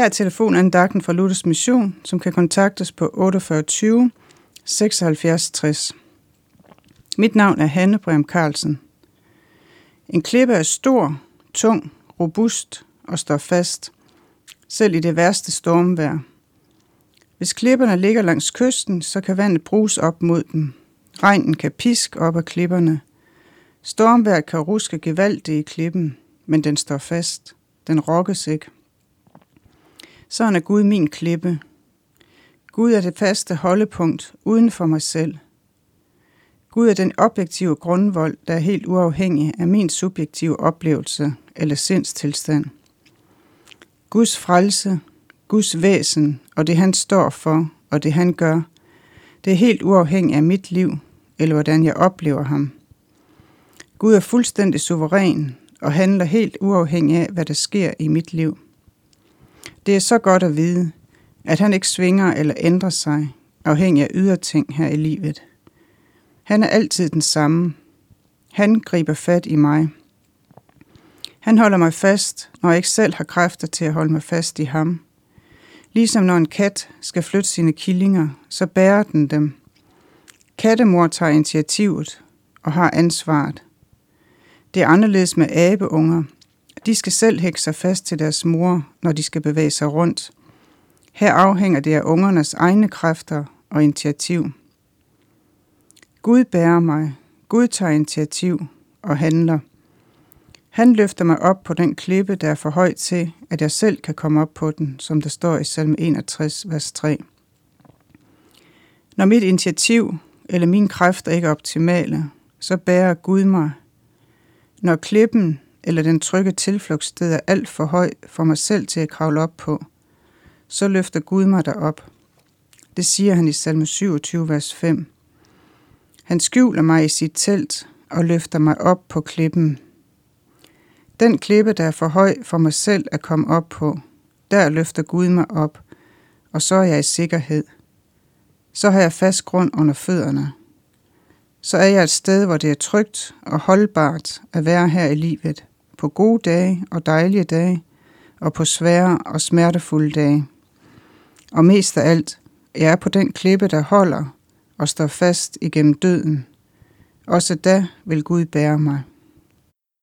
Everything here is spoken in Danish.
Her er telefonandagten fra Luthers Mission, som kan kontaktes på 4820 76 60. Mit navn er Hanne Brem Carlsen. En klippe er stor, tung, robust og står fast, selv i det værste stormvejr. Hvis klipperne ligger langs kysten, så kan vandet bruges op mod dem. Regnen kan piske op ad klipperne. Stormvejr kan ruske gevaldigt i klippen, men den står fast. Den rokkes ikke. Sådan er Gud min klippe. Gud er det faste holdepunkt uden for mig selv. Gud er den objektive grundvold, der er helt uafhængig af min subjektive oplevelse eller sindstilstand. Guds frelse, Guds væsen og det han står for og det han gør, det er helt uafhængigt af mit liv eller hvordan jeg oplever ham. Gud er fuldstændig suveræn og handler helt uafhængig af, hvad der sker i mit liv. Det er så godt at vide, at han ikke svinger eller ændrer sig, afhængig af ydre ting her i livet. Han er altid den samme. Han griber fat i mig. Han holder mig fast, når jeg ikke selv har kræfter til at holde mig fast i ham. Ligesom når en kat skal flytte sine killinger, så bærer den dem. Kattemor tager initiativet og har ansvaret. Det er anderledes med abeunger. De skal selv hække sig fast til deres mor, når de skal bevæge sig rundt. Her afhænger det af ungernes egne kræfter og initiativ. Gud bærer mig. Gud tager initiativ og handler. Han løfter mig op på den klippe, der er for højt til, at jeg selv kan komme op på den, som der står i salme 61, vers 3. Når mit initiativ eller mine kræfter ikke er optimale, så bærer Gud mig. Når klippen eller den trygge tilflugtssted er alt for høj for mig selv til at kravle op på, så løfter Gud mig derop. Det siger han i salme 27, vers 5. Han skjuler mig i sit telt og løfter mig op på klippen. Den klippe, der er for høj for mig selv at komme op på, der løfter Gud mig op, og så er jeg i sikkerhed. Så har jeg fast grund under fødderne. Så er jeg et sted, hvor det er trygt og holdbart at være her i livet, på gode dage og dejlige dage, og på svære og smertefulde dage. Og mest af alt, jeg er på den klippe, der holder og står fast igennem døden. Også da vil Gud bære mig.